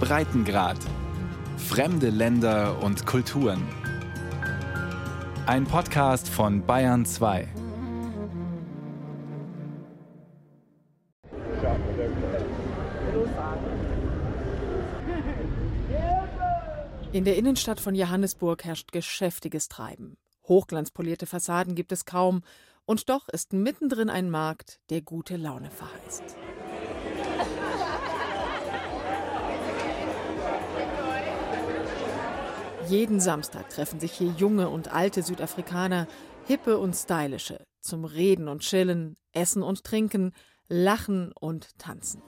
Breitengrad. Fremde Länder und Kulturen. Ein Podcast von Bayern 2. In der Innenstadt von Johannesburg herrscht geschäftiges Treiben. Hochglanzpolierte Fassaden gibt es kaum, und doch ist mittendrin ein Markt, der gute Laune verheißt. Jeden Samstag treffen sich hier junge und alte Südafrikaner, hippe und stylische, zum Reden und Chillen, Essen und Trinken, Lachen und Tanzen.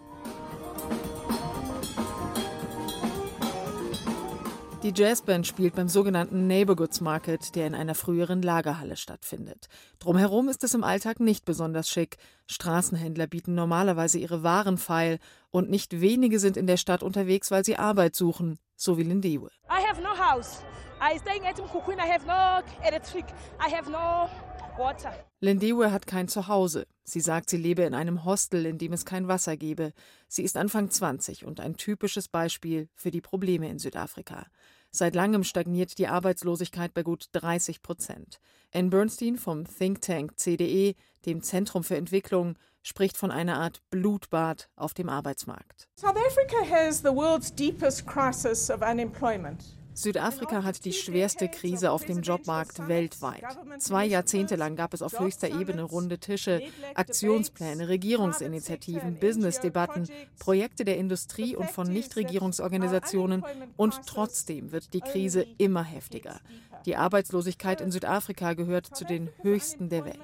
Die Jazzband spielt beim sogenannten Neighborhoods Market, der in einer früheren Lagerhalle stattfindet. Drumherum ist es im Alltag nicht besonders schick. Straßenhändler bieten normalerweise ihre Waren feil und nicht wenige sind in der Stadt unterwegs, weil sie Arbeit suchen, so wie Lindiwe. I have no house. I stay in I have no electric. I have no water. Lindiwe hat kein Zuhause. Sie sagt, sie lebe in einem Hostel, in dem es kein Wasser gebe. Sie ist Anfang 20 und ein typisches Beispiel für die Probleme in Südafrika. Seit langem stagniert die Arbeitslosigkeit bei gut 30 Prozent. Anne Bernstein vom Think Tank CDE, dem Zentrum für Entwicklung, spricht von einer Art Blutbad auf dem Arbeitsmarkt. South Africa has the world's deepest crisis of unemployment. Südafrika hat die schwerste Krise auf dem Jobmarkt weltweit. Zwei Jahrzehnte lang gab es auf höchster Ebene runde Tische, Aktionspläne, Regierungsinitiativen, Businessdebatten, Projekte der Industrie und von Nichtregierungsorganisationen und trotzdem wird die Krise immer heftiger. Die Arbeitslosigkeit in Südafrika gehört zu den höchsten der Welt.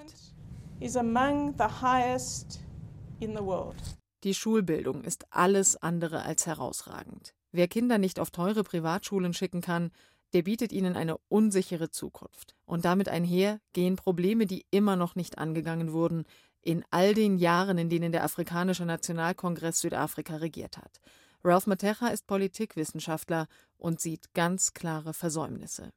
Die Schulbildung ist alles andere als herausragend. Wer Kinder nicht auf teure Privatschulen schicken kann, der bietet ihnen eine unsichere Zukunft. Und damit einher gehen Probleme, die immer noch nicht angegangen wurden, in all den Jahren, in denen der Afrikanische Nationalkongress Südafrika regiert hat. Ralph Matecha ist Politikwissenschaftler und sieht ganz klare Versäumnisse.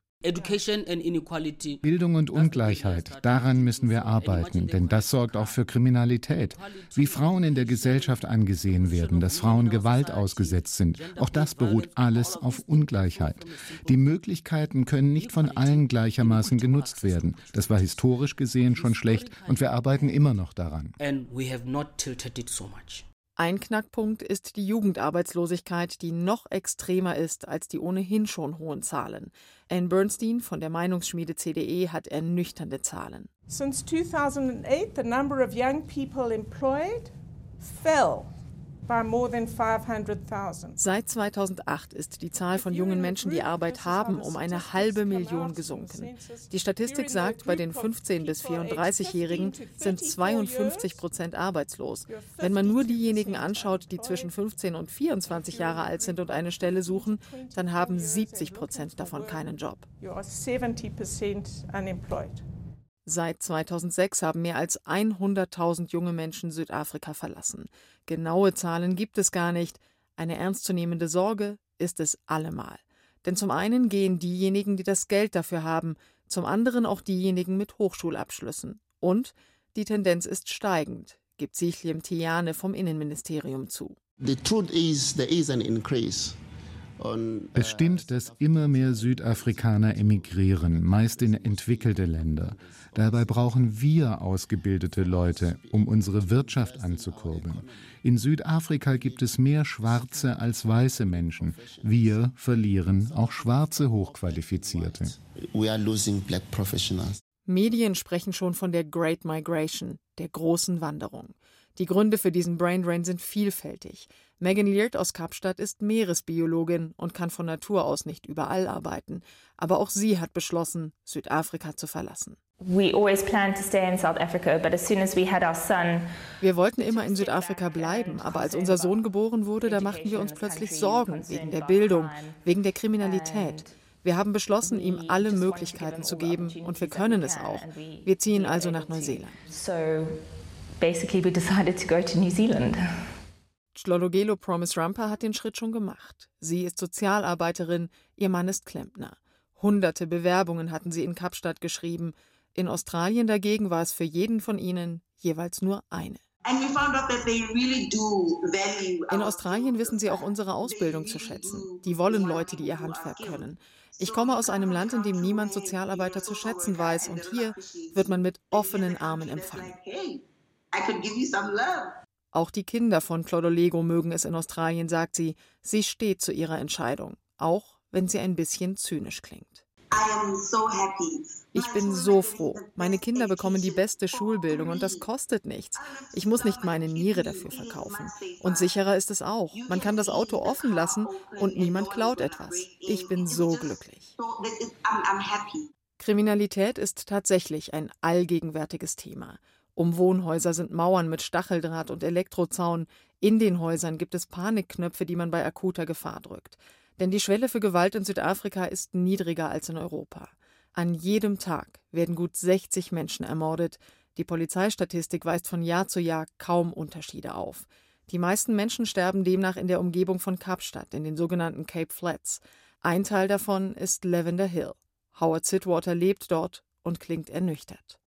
Bildung und Ungleichheit, daran müssen wir arbeiten, denn das sorgt auch für Kriminalität. Wie Frauen in der Gesellschaft angesehen werden, dass Frauen Gewalt ausgesetzt sind, auch das beruht alles auf Ungleichheit. Die Möglichkeiten können nicht von allen gleichermaßen genutzt werden. Das war historisch gesehen schon schlecht und wir arbeiten immer noch daran. Ein Knackpunkt ist die Jugendarbeitslosigkeit, die noch extremer ist als die ohnehin schon hohen Zahlen. Anne Bernstein von der Meinungsschmiede CDE hat ernüchternde Zahlen. Since 2008 the number of young people employed fell Seit 2008 ist die Zahl von jungen Menschen, die Arbeit haben, um eine halbe Million gesunken. Die Statistik sagt, bei den 15- bis 34-Jährigen sind 52 Prozent arbeitslos. Wenn man nur diejenigen anschaut, die zwischen 15 und 24 Jahre alt sind und eine Stelle suchen, dann haben 70 Prozent davon keinen Job. Seit 2006 haben mehr als 100.000 junge Menschen Südafrika verlassen. Genaue Zahlen gibt es gar nicht. Eine ernstzunehmende Sorge ist es allemal. Denn zum einen gehen diejenigen, die das Geld dafür haben, zum anderen auch diejenigen mit Hochschulabschlüssen. Und die Tendenz ist steigend, gibt Sichlem Tiane vom Innenministerium zu. The truth is there is an increase es stimmt, dass immer mehr Südafrikaner emigrieren, meist in entwickelte Länder. Dabei brauchen wir ausgebildete Leute, um unsere Wirtschaft anzukurbeln. In Südafrika gibt es mehr schwarze als weiße Menschen. Wir verlieren auch schwarze Hochqualifizierte. Medien sprechen schon von der Great Migration, der großen Wanderung. Die Gründe für diesen Braindrain sind vielfältig. Megan Leard aus Kapstadt ist Meeresbiologin und kann von Natur aus nicht überall arbeiten. Aber auch sie hat beschlossen, Südafrika zu verlassen. Wir wollten immer in Südafrika bleiben, aber als unser Sohn geboren wurde, da machten wir uns plötzlich Sorgen wegen der Bildung, wegen der Kriminalität. Wir haben beschlossen, ihm alle Möglichkeiten zu geben und wir können es auch. Wir ziehen also nach Neuseeland. Basically we decided to go to New Zealand. Schlologelo Promise Ramper hat den Schritt schon gemacht. Sie ist Sozialarbeiterin, ihr Mann ist Klempner. Hunderte Bewerbungen hatten sie in Kapstadt geschrieben. In Australien dagegen war es für jeden von ihnen jeweils nur eine. In Australien wissen sie auch unsere Ausbildung zu schätzen. Die wollen Leute, die ihr Handwerk können. Ich komme aus einem Land, in dem niemand Sozialarbeiter zu schätzen weiß, und hier wird man mit offenen Armen empfangen. Auch die Kinder von Clodolego mögen es in Australien, sagt sie. Sie steht zu ihrer Entscheidung, auch wenn sie ein bisschen zynisch klingt. Ich bin so froh. Meine Kinder bekommen die beste Schulbildung und das kostet nichts. Ich muss nicht meine Niere dafür verkaufen. Und sicherer ist es auch. Man kann das Auto offen lassen und niemand klaut etwas. Ich bin so glücklich. Kriminalität ist tatsächlich ein allgegenwärtiges Thema. Um Wohnhäuser sind Mauern mit Stacheldraht und Elektrozaun. In den Häusern gibt es Panikknöpfe, die man bei akuter Gefahr drückt. Denn die Schwelle für Gewalt in Südafrika ist niedriger als in Europa. An jedem Tag werden gut 60 Menschen ermordet. Die Polizeistatistik weist von Jahr zu Jahr kaum Unterschiede auf. Die meisten Menschen sterben demnach in der Umgebung von Kapstadt, in den sogenannten Cape Flats. Ein Teil davon ist Lavender Hill. Howard Sidwater lebt dort und klingt ernüchtert.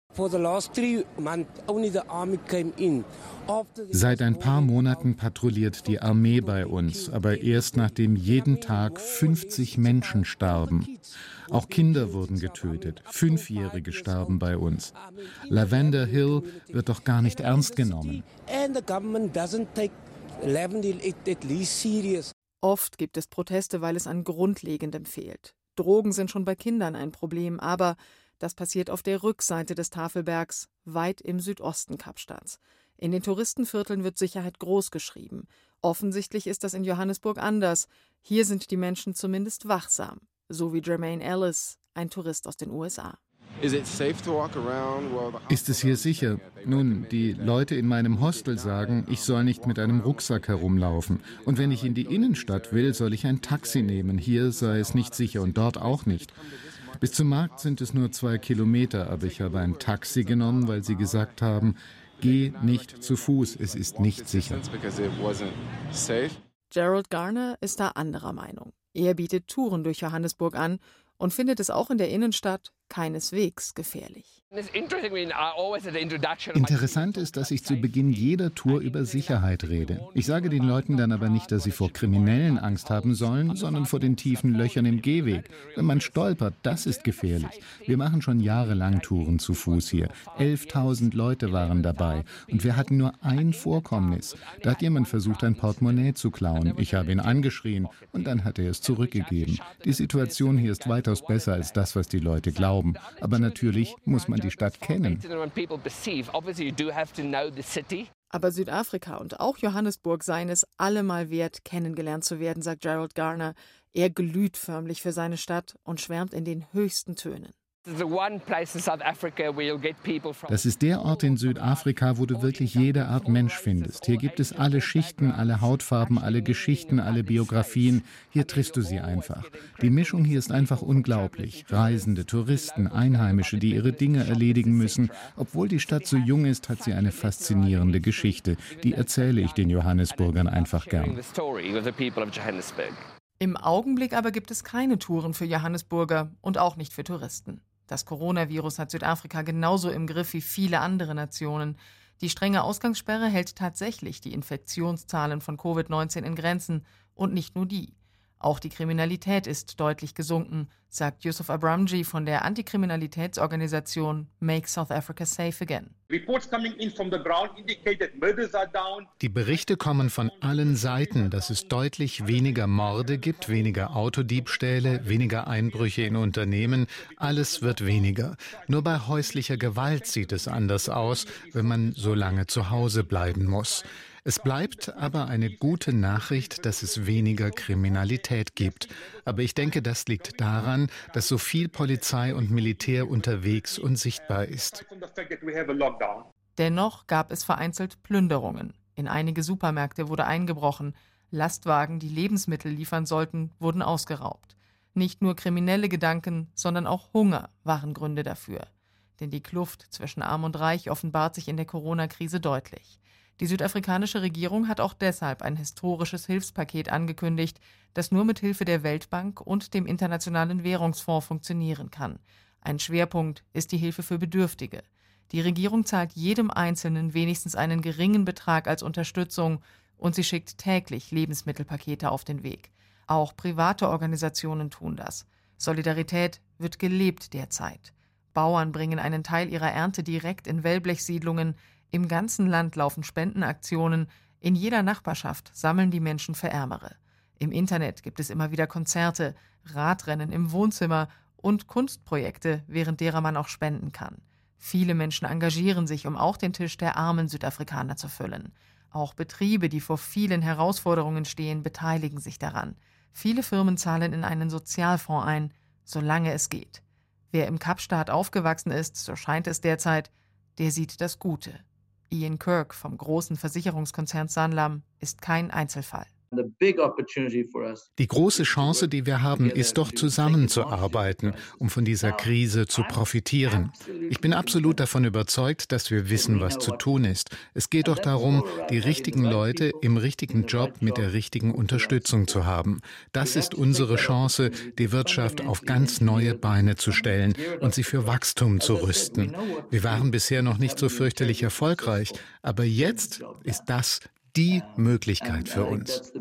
Seit ein paar Monaten patrouilliert die Armee bei uns, aber erst nachdem jeden Tag 50 Menschen starben. Auch Kinder wurden getötet. Fünfjährige starben bei uns. Lavender Hill wird doch gar nicht ernst genommen. Oft gibt es Proteste, weil es an Grundlegendem fehlt. Drogen sind schon bei Kindern ein Problem, aber das passiert auf der Rückseite des Tafelbergs, weit im Südosten Kapstadts. In den Touristenvierteln wird Sicherheit groß geschrieben. Offensichtlich ist das in Johannesburg anders. Hier sind die Menschen zumindest wachsam, so wie Jermaine Ellis, ein Tourist aus den USA. Ist es hier sicher? Nun, die Leute in meinem Hostel sagen, ich soll nicht mit einem Rucksack herumlaufen. Und wenn ich in die Innenstadt will, soll ich ein Taxi nehmen. Hier sei es nicht sicher und dort auch nicht. Bis zum Markt sind es nur zwei Kilometer, aber ich habe ein Taxi genommen, weil sie gesagt haben, geh nicht zu Fuß, es ist nicht sicher. Gerald Garner ist da anderer Meinung. Er bietet Touren durch Johannesburg an und findet es auch in der Innenstadt keineswegs gefährlich. Interessant ist, dass ich zu Beginn jeder Tour über Sicherheit rede. Ich sage den Leuten dann aber nicht, dass sie vor Kriminellen Angst haben sollen, sondern vor den tiefen Löchern im Gehweg. Wenn man stolpert, das ist gefährlich. Wir machen schon jahrelang Touren zu Fuß hier. 11.000 Leute waren dabei und wir hatten nur ein Vorkommnis. Da hat jemand versucht, ein Portemonnaie zu klauen. Ich habe ihn angeschrien und dann hat er es zurückgegeben. Die Situation hier ist weitaus besser als das, was die Leute glauben. Aber natürlich muss man die Stadt kennen. Aber Südafrika und auch Johannesburg seien es allemal wert, kennengelernt zu werden, sagt Gerald Garner. Er glüht förmlich für seine Stadt und schwärmt in den höchsten Tönen. Das ist der Ort in Südafrika, wo du wirklich jede Art Mensch findest. Hier gibt es alle Schichten, alle Hautfarben, alle Geschichten, alle Biografien. Hier triffst du sie einfach. Die Mischung hier ist einfach unglaublich. Reisende, Touristen, Einheimische, die ihre Dinge erledigen müssen. Obwohl die Stadt so jung ist, hat sie eine faszinierende Geschichte. Die erzähle ich den Johannesburgern einfach gern. Im Augenblick aber gibt es keine Touren für Johannesburger und auch nicht für Touristen. Das Coronavirus hat Südafrika genauso im Griff wie viele andere Nationen. Die strenge Ausgangssperre hält tatsächlich die Infektionszahlen von Covid-19 in Grenzen und nicht nur die. Auch die Kriminalität ist deutlich gesunken, sagt Yusuf Abramji von der Antikriminalitätsorganisation Make South Africa Safe Again. Die Berichte kommen von allen Seiten, dass es deutlich weniger Morde gibt, weniger Autodiebstähle, weniger Einbrüche in Unternehmen. Alles wird weniger. Nur bei häuslicher Gewalt sieht es anders aus, wenn man so lange zu Hause bleiben muss. Es bleibt aber eine gute Nachricht, dass es weniger Kriminalität gibt. Aber ich denke, das liegt daran, dass so viel Polizei und Militär unterwegs und sichtbar ist. Dennoch gab es vereinzelt Plünderungen. In einige Supermärkte wurde eingebrochen. Lastwagen, die Lebensmittel liefern sollten, wurden ausgeraubt. Nicht nur kriminelle Gedanken, sondern auch Hunger waren Gründe dafür. Denn die Kluft zwischen Arm und Reich offenbart sich in der Corona-Krise deutlich. Die südafrikanische Regierung hat auch deshalb ein historisches Hilfspaket angekündigt, das nur mit Hilfe der Weltbank und dem Internationalen Währungsfonds funktionieren kann. Ein Schwerpunkt ist die Hilfe für Bedürftige. Die Regierung zahlt jedem Einzelnen wenigstens einen geringen Betrag als Unterstützung und sie schickt täglich Lebensmittelpakete auf den Weg. Auch private Organisationen tun das. Solidarität wird gelebt derzeit. Bauern bringen einen Teil ihrer Ernte direkt in Wellblechsiedlungen. Im ganzen Land laufen Spendenaktionen. In jeder Nachbarschaft sammeln die Menschen für Ärmere. Im Internet gibt es immer wieder Konzerte, Radrennen im Wohnzimmer und Kunstprojekte, während derer man auch spenden kann. Viele Menschen engagieren sich, um auch den Tisch der armen Südafrikaner zu füllen. Auch Betriebe, die vor vielen Herausforderungen stehen, beteiligen sich daran. Viele Firmen zahlen in einen Sozialfonds ein, solange es geht. Wer im Kapstaat aufgewachsen ist, so scheint es derzeit, der sieht das Gute. Ian Kirk vom großen Versicherungskonzern Sanlam ist kein Einzelfall. Die große Chance, die wir haben, ist doch zusammenzuarbeiten, um von dieser Krise zu profitieren. Ich bin absolut davon überzeugt, dass wir wissen, was zu tun ist. Es geht doch darum, die richtigen Leute im richtigen Job mit der richtigen Unterstützung zu haben. Das ist unsere Chance, die Wirtschaft auf ganz neue Beine zu stellen und sie für Wachstum zu rüsten. Wir waren bisher noch nicht so fürchterlich erfolgreich, aber jetzt ist das die Möglichkeit für uns.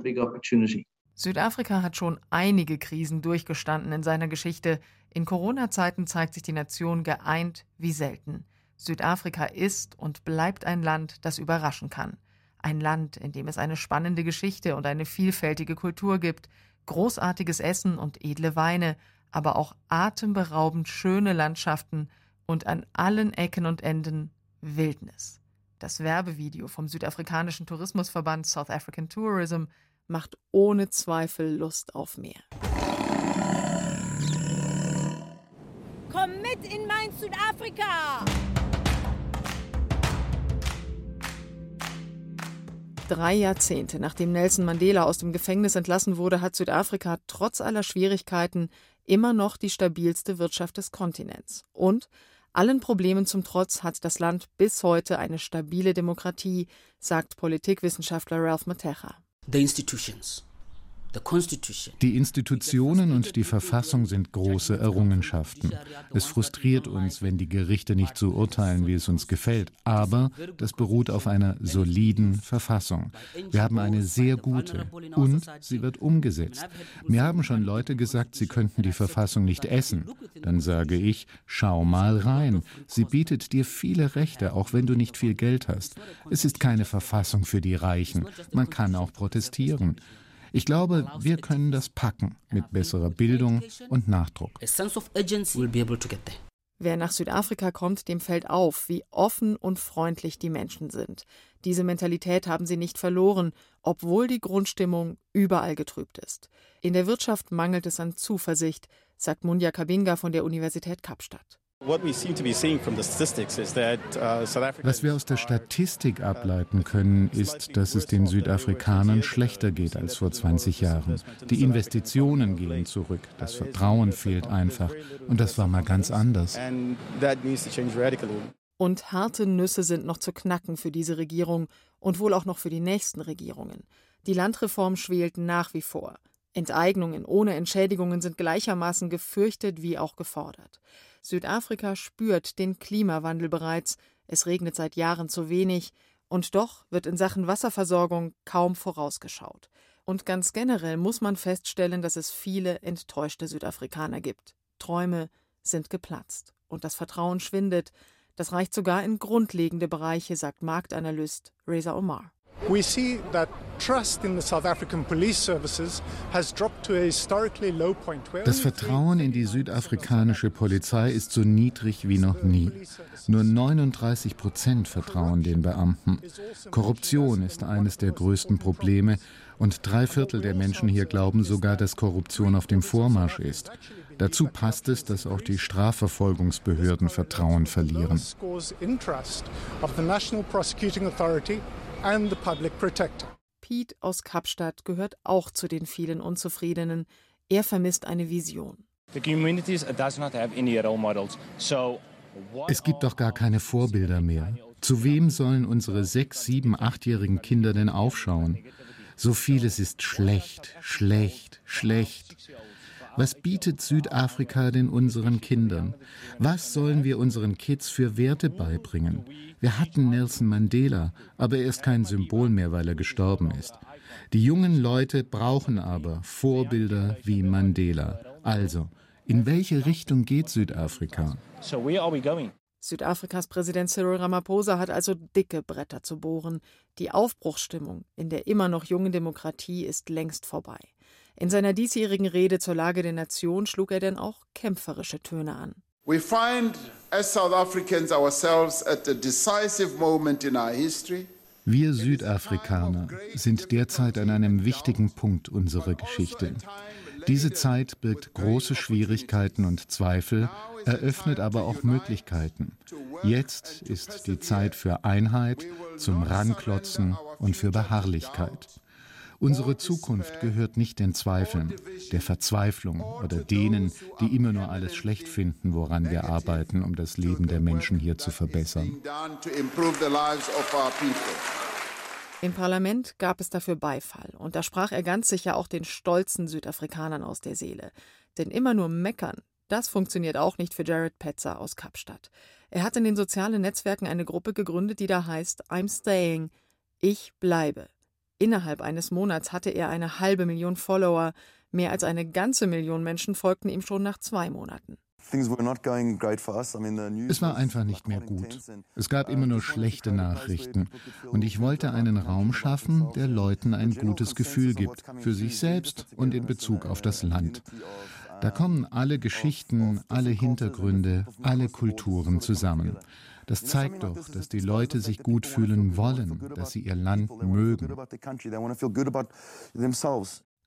Südafrika hat schon einige Krisen durchgestanden in seiner Geschichte. In Corona-Zeiten zeigt sich die Nation geeint wie selten. Südafrika ist und bleibt ein Land, das überraschen kann. Ein Land, in dem es eine spannende Geschichte und eine vielfältige Kultur gibt, großartiges Essen und edle Weine, aber auch atemberaubend schöne Landschaften und an allen Ecken und Enden Wildnis. Das Werbevideo vom südafrikanischen Tourismusverband South African Tourism macht ohne Zweifel Lust auf mehr. Komm mit in mein Südafrika! Drei Jahrzehnte nachdem Nelson Mandela aus dem Gefängnis entlassen wurde, hat Südafrika trotz aller Schwierigkeiten immer noch die stabilste Wirtschaft des Kontinents. Und allen Problemen zum Trotz hat das Land bis heute eine stabile Demokratie, sagt Politikwissenschaftler Ralph Matecha. The institutions die Institutionen und die Verfassung sind große Errungenschaften. Es frustriert uns, wenn die Gerichte nicht so urteilen, wie es uns gefällt, aber das beruht auf einer soliden Verfassung. Wir haben eine sehr gute und sie wird umgesetzt. Mir haben schon Leute gesagt, sie könnten die Verfassung nicht essen. Dann sage ich, schau mal rein. Sie bietet dir viele Rechte, auch wenn du nicht viel Geld hast. Es ist keine Verfassung für die Reichen. Man kann auch protestieren. Ich glaube, wir können das packen mit besserer Bildung und Nachdruck. Wer nach Südafrika kommt, dem fällt auf, wie offen und freundlich die Menschen sind. Diese Mentalität haben sie nicht verloren, obwohl die Grundstimmung überall getrübt ist. In der Wirtschaft mangelt es an Zuversicht, sagt Munja Kabinga von der Universität Kapstadt. Uh, Was wir aus der Statistik ableiten können, ist, dass es den Südafrikanern schlechter geht als vor 20 Jahren. Die Investitionen gehen zurück, das Vertrauen fehlt einfach. Und das war mal ganz anders. Und harte Nüsse sind noch zu knacken für diese Regierung und wohl auch noch für die nächsten Regierungen. Die Landreform schwelt nach wie vor. Enteignungen ohne Entschädigungen sind gleichermaßen gefürchtet wie auch gefordert. Südafrika spürt den Klimawandel bereits, es regnet seit Jahren zu wenig, und doch wird in Sachen Wasserversorgung kaum vorausgeschaut. Und ganz generell muss man feststellen, dass es viele enttäuschte Südafrikaner gibt. Träume sind geplatzt und das Vertrauen schwindet. Das reicht sogar in grundlegende Bereiche, sagt Marktanalyst Reza Omar. We see that das Vertrauen in die südafrikanische Polizei ist so niedrig wie noch nie. Nur 39 Prozent vertrauen den Beamten. Korruption ist eines der größten Probleme und drei Viertel der Menschen hier glauben sogar, dass Korruption auf dem Vormarsch ist. Dazu passt es, dass auch die Strafverfolgungsbehörden Vertrauen verlieren and the public protector. Pete aus Kapstadt gehört auch zu den vielen Unzufriedenen. Er vermisst eine Vision. Es gibt doch gar keine Vorbilder mehr. Zu wem sollen unsere sechs, sieben, achtjährigen Kinder denn aufschauen? So vieles ist schlecht, schlecht, schlecht. Was bietet Südafrika denn unseren Kindern? Was sollen wir unseren Kids für Werte beibringen? Wir hatten Nelson Mandela, aber er ist kein Symbol mehr, weil er gestorben ist. Die jungen Leute brauchen aber Vorbilder wie Mandela. Also, in welche Richtung geht Südafrika? Südafrikas Präsident Cyril Ramaphosa hat also dicke Bretter zu bohren. Die Aufbruchsstimmung in der immer noch jungen Demokratie ist längst vorbei. In seiner diesjährigen Rede zur Lage der Nation schlug er denn auch kämpferische Töne an. We find as South Africans ourselves at a decisive moment in our history. Wir Südafrikaner sind derzeit an einem wichtigen Punkt unserer Geschichte. Diese Zeit birgt große Schwierigkeiten und Zweifel, eröffnet aber auch Möglichkeiten. Jetzt ist die Zeit für Einheit, zum Ranklotzen und für Beharrlichkeit. Unsere Zukunft gehört nicht den Zweifeln, der Verzweiflung oder denen, die immer nur alles schlecht finden, woran wir arbeiten, um das Leben der Menschen hier zu verbessern. Im Parlament gab es dafür Beifall, und da sprach er ganz sicher auch den stolzen Südafrikanern aus der Seele. Denn immer nur meckern, das funktioniert auch nicht für Jared Petzer aus Kapstadt. Er hat in den sozialen Netzwerken eine Gruppe gegründet, die da heißt I'm Staying. Ich bleibe. Innerhalb eines Monats hatte er eine halbe Million Follower. Mehr als eine ganze Million Menschen folgten ihm schon nach zwei Monaten. Es war einfach nicht mehr gut. Es gab immer nur schlechte Nachrichten. Und ich wollte einen Raum schaffen, der Leuten ein gutes Gefühl gibt, für sich selbst und in Bezug auf das Land. Da kommen alle Geschichten, alle Hintergründe, alle Kulturen zusammen. Das zeigt doch, dass die Leute sich gut fühlen wollen, dass sie ihr Land mögen.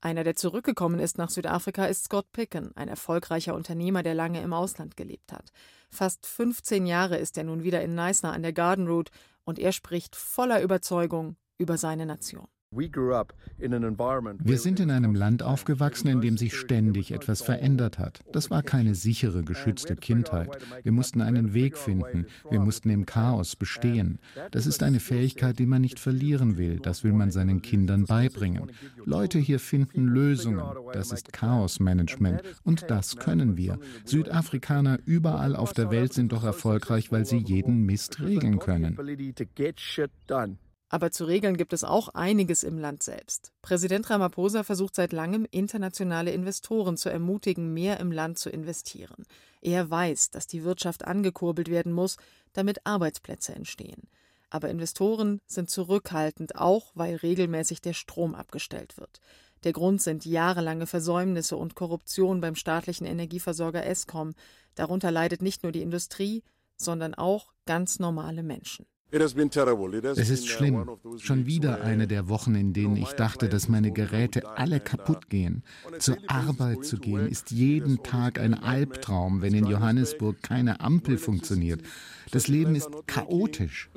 Einer, der zurückgekommen ist nach Südafrika, ist Scott Picken, ein erfolgreicher Unternehmer, der lange im Ausland gelebt hat. Fast 15 Jahre ist er nun wieder in Neisner an der Garden Route und er spricht voller Überzeugung über seine Nation. Wir sind in einem Land aufgewachsen, in dem sich ständig etwas verändert hat. Das war keine sichere, geschützte Kindheit. Wir mussten einen Weg finden. Wir mussten im Chaos bestehen. Das ist eine Fähigkeit, die man nicht verlieren will. Das will man seinen Kindern beibringen. Leute hier finden Lösungen. Das ist Chaosmanagement. Und das können wir. Südafrikaner überall auf der Welt sind doch erfolgreich, weil sie jeden Mist regeln können. Aber zu regeln gibt es auch einiges im Land selbst. Präsident Ramaphosa versucht seit langem, internationale Investoren zu ermutigen, mehr im Land zu investieren. Er weiß, dass die Wirtschaft angekurbelt werden muss, damit Arbeitsplätze entstehen. Aber Investoren sind zurückhaltend, auch weil regelmäßig der Strom abgestellt wird. Der Grund sind jahrelange Versäumnisse und Korruption beim staatlichen Energieversorger Eskom. Darunter leidet nicht nur die Industrie, sondern auch ganz normale Menschen. Es ist schlimm. Schon wieder eine der Wochen, in denen ich dachte, dass meine Geräte alle kaputt gehen. Zur Arbeit zu gehen ist jeden Tag ein Albtraum, wenn in Johannesburg keine Ampel funktioniert. Das Leben ist chaotisch.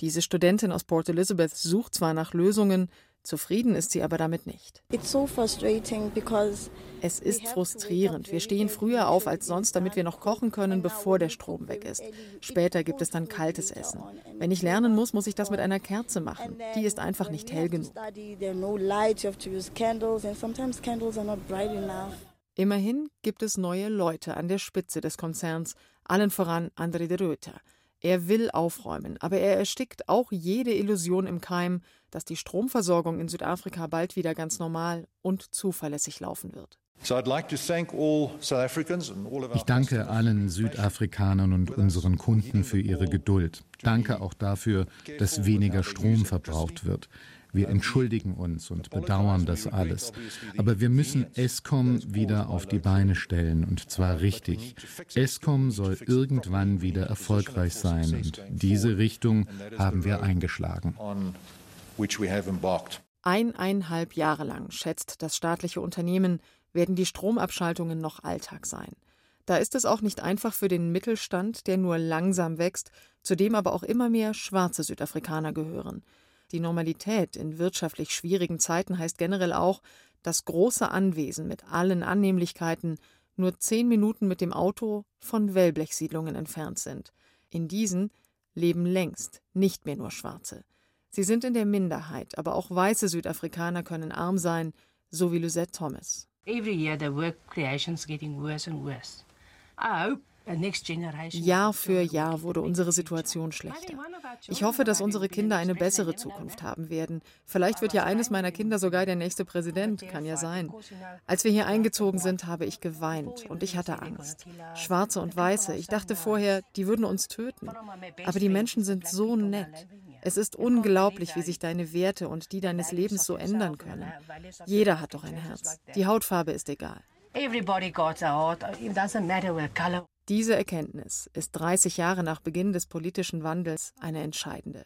Diese Studentin aus Port Elizabeth sucht zwar nach Lösungen, Zufrieden ist sie aber damit nicht. Es ist frustrierend. Wir stehen früher auf als sonst, damit wir noch kochen können, bevor der Strom weg ist. Später gibt es dann kaltes Essen. Wenn ich lernen muss, muss ich das mit einer Kerze machen. Die ist einfach nicht hell genug. Immerhin gibt es neue Leute an der Spitze des Konzerns, allen voran André de Ruyter. Er will aufräumen, aber er erstickt auch jede Illusion im Keim, dass die Stromversorgung in Südafrika bald wieder ganz normal und zuverlässig laufen wird. Ich danke allen Südafrikanern und unseren Kunden für ihre Geduld. Danke auch dafür, dass weniger Strom verbraucht wird. Wir entschuldigen uns und bedauern das alles. Aber wir müssen ESCOM wieder auf die Beine stellen, und zwar richtig. ESCOM soll irgendwann wieder erfolgreich sein, und diese Richtung haben wir eingeschlagen. Eineinhalb Jahre lang, schätzt das staatliche Unternehmen, werden die Stromabschaltungen noch Alltag sein. Da ist es auch nicht einfach für den Mittelstand, der nur langsam wächst, zu dem aber auch immer mehr schwarze Südafrikaner gehören. Die Normalität in wirtschaftlich schwierigen Zeiten heißt generell auch, dass große Anwesen mit allen Annehmlichkeiten nur zehn Minuten mit dem Auto von Wellblechsiedlungen entfernt sind. In diesen leben längst nicht mehr nur Schwarze. Sie sind in der Minderheit, aber auch weiße Südafrikaner können arm sein, so wie Lysette Thomas. Every year the work creation's getting worse and worse. I hope Jahr für Jahr wurde unsere Situation schlechter. Ich hoffe, dass unsere Kinder eine bessere Zukunft haben werden. Vielleicht wird ja eines meiner Kinder sogar der nächste Präsident, kann ja sein. Als wir hier eingezogen sind, habe ich geweint und ich hatte Angst. Schwarze und Weiße, ich dachte vorher, die würden uns töten. Aber die Menschen sind so nett. Es ist unglaublich, wie sich deine Werte und die deines Lebens so ändern können. Jeder hat doch ein Herz. Die Hautfarbe ist egal. Everybody got a heart. It doesn't matter what color. Diese Erkenntnis ist 30 Jahre nach Beginn des politischen Wandels eine entscheidende.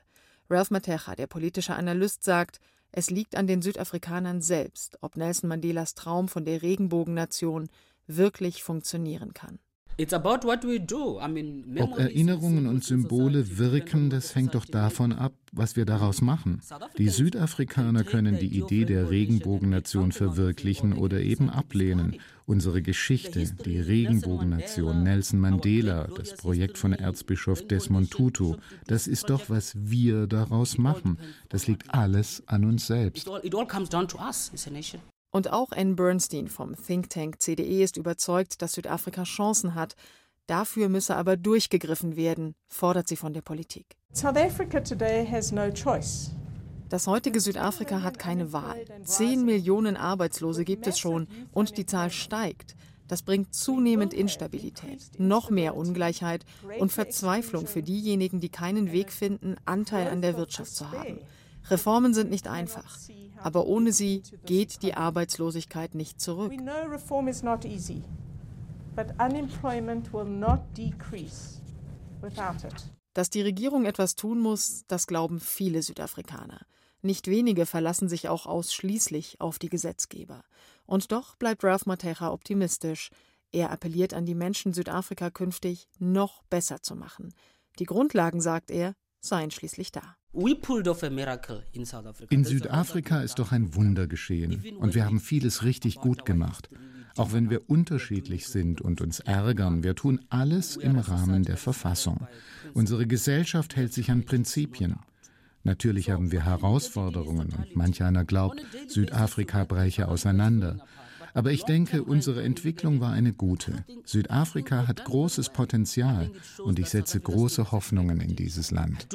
Ralph Matecha, der politische Analyst, sagt, es liegt an den Südafrikanern selbst, ob Nelson Mandelas Traum von der Regenbogennation wirklich funktionieren kann. Ob Erinnerungen und Symbole wirken, das hängt doch davon ab, was wir daraus machen. Die Südafrikaner können die Idee der Regenbogennation verwirklichen oder eben ablehnen. Unsere Geschichte, die Regenbogennation, Nelson Mandela, das Projekt von Erzbischof Desmond Tutu, das ist doch, was wir daraus machen. Das liegt alles an uns selbst. Und auch Anne Bernstein vom Think Tank CDE ist überzeugt, dass Südafrika Chancen hat. Dafür müsse aber durchgegriffen werden, fordert sie von der Politik. Das heutige Südafrika hat keine Wahl. Zehn Millionen Arbeitslose gibt es schon und die Zahl steigt. Das bringt zunehmend Instabilität, noch mehr Ungleichheit und Verzweiflung für diejenigen, die keinen Weg finden, Anteil an der Wirtschaft zu haben. Reformen sind nicht einfach, aber ohne sie geht die Arbeitslosigkeit nicht zurück. Dass die Regierung etwas tun muss, das glauben viele Südafrikaner. Nicht wenige verlassen sich auch ausschließlich auf die Gesetzgeber. Und doch bleibt Ralph Matecha optimistisch. Er appelliert an die Menschen, Südafrika künftig noch besser zu machen. Die Grundlagen, sagt er, seien schließlich da. In Südafrika ist doch ein Wunder geschehen und wir haben vieles richtig gut gemacht. Auch wenn wir unterschiedlich sind und uns ärgern, wir tun alles im Rahmen der Verfassung. Unsere Gesellschaft hält sich an Prinzipien. Natürlich haben wir Herausforderungen und manch einer glaubt, Südafrika breche auseinander. Aber ich denke, unsere Entwicklung war eine gute. Südafrika hat großes Potenzial und ich setze große Hoffnungen in dieses Land.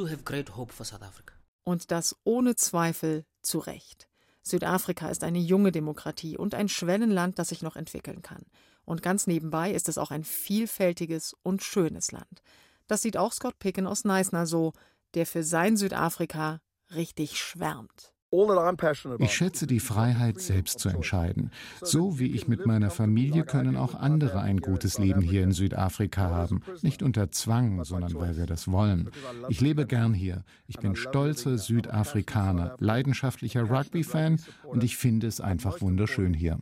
Und das ohne Zweifel zu Recht. Südafrika ist eine junge Demokratie und ein Schwellenland, das sich noch entwickeln kann. Und ganz nebenbei ist es auch ein vielfältiges und schönes Land. Das sieht auch Scott Picken aus Neisner so, der für sein Südafrika richtig schwärmt. Ich schätze die Freiheit, selbst zu entscheiden. So wie ich mit meiner Familie können auch andere ein gutes Leben hier in Südafrika haben. Nicht unter Zwang, sondern weil wir das wollen. Ich lebe gern hier. Ich bin stolzer Südafrikaner, leidenschaftlicher Rugby-Fan und ich finde es einfach wunderschön hier.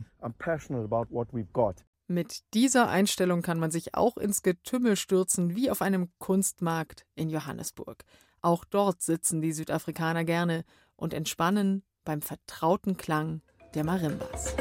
Mit dieser Einstellung kann man sich auch ins Getümmel stürzen, wie auf einem Kunstmarkt in Johannesburg. Auch dort sitzen die Südafrikaner gerne und entspannen beim vertrauten Klang der Marimbas.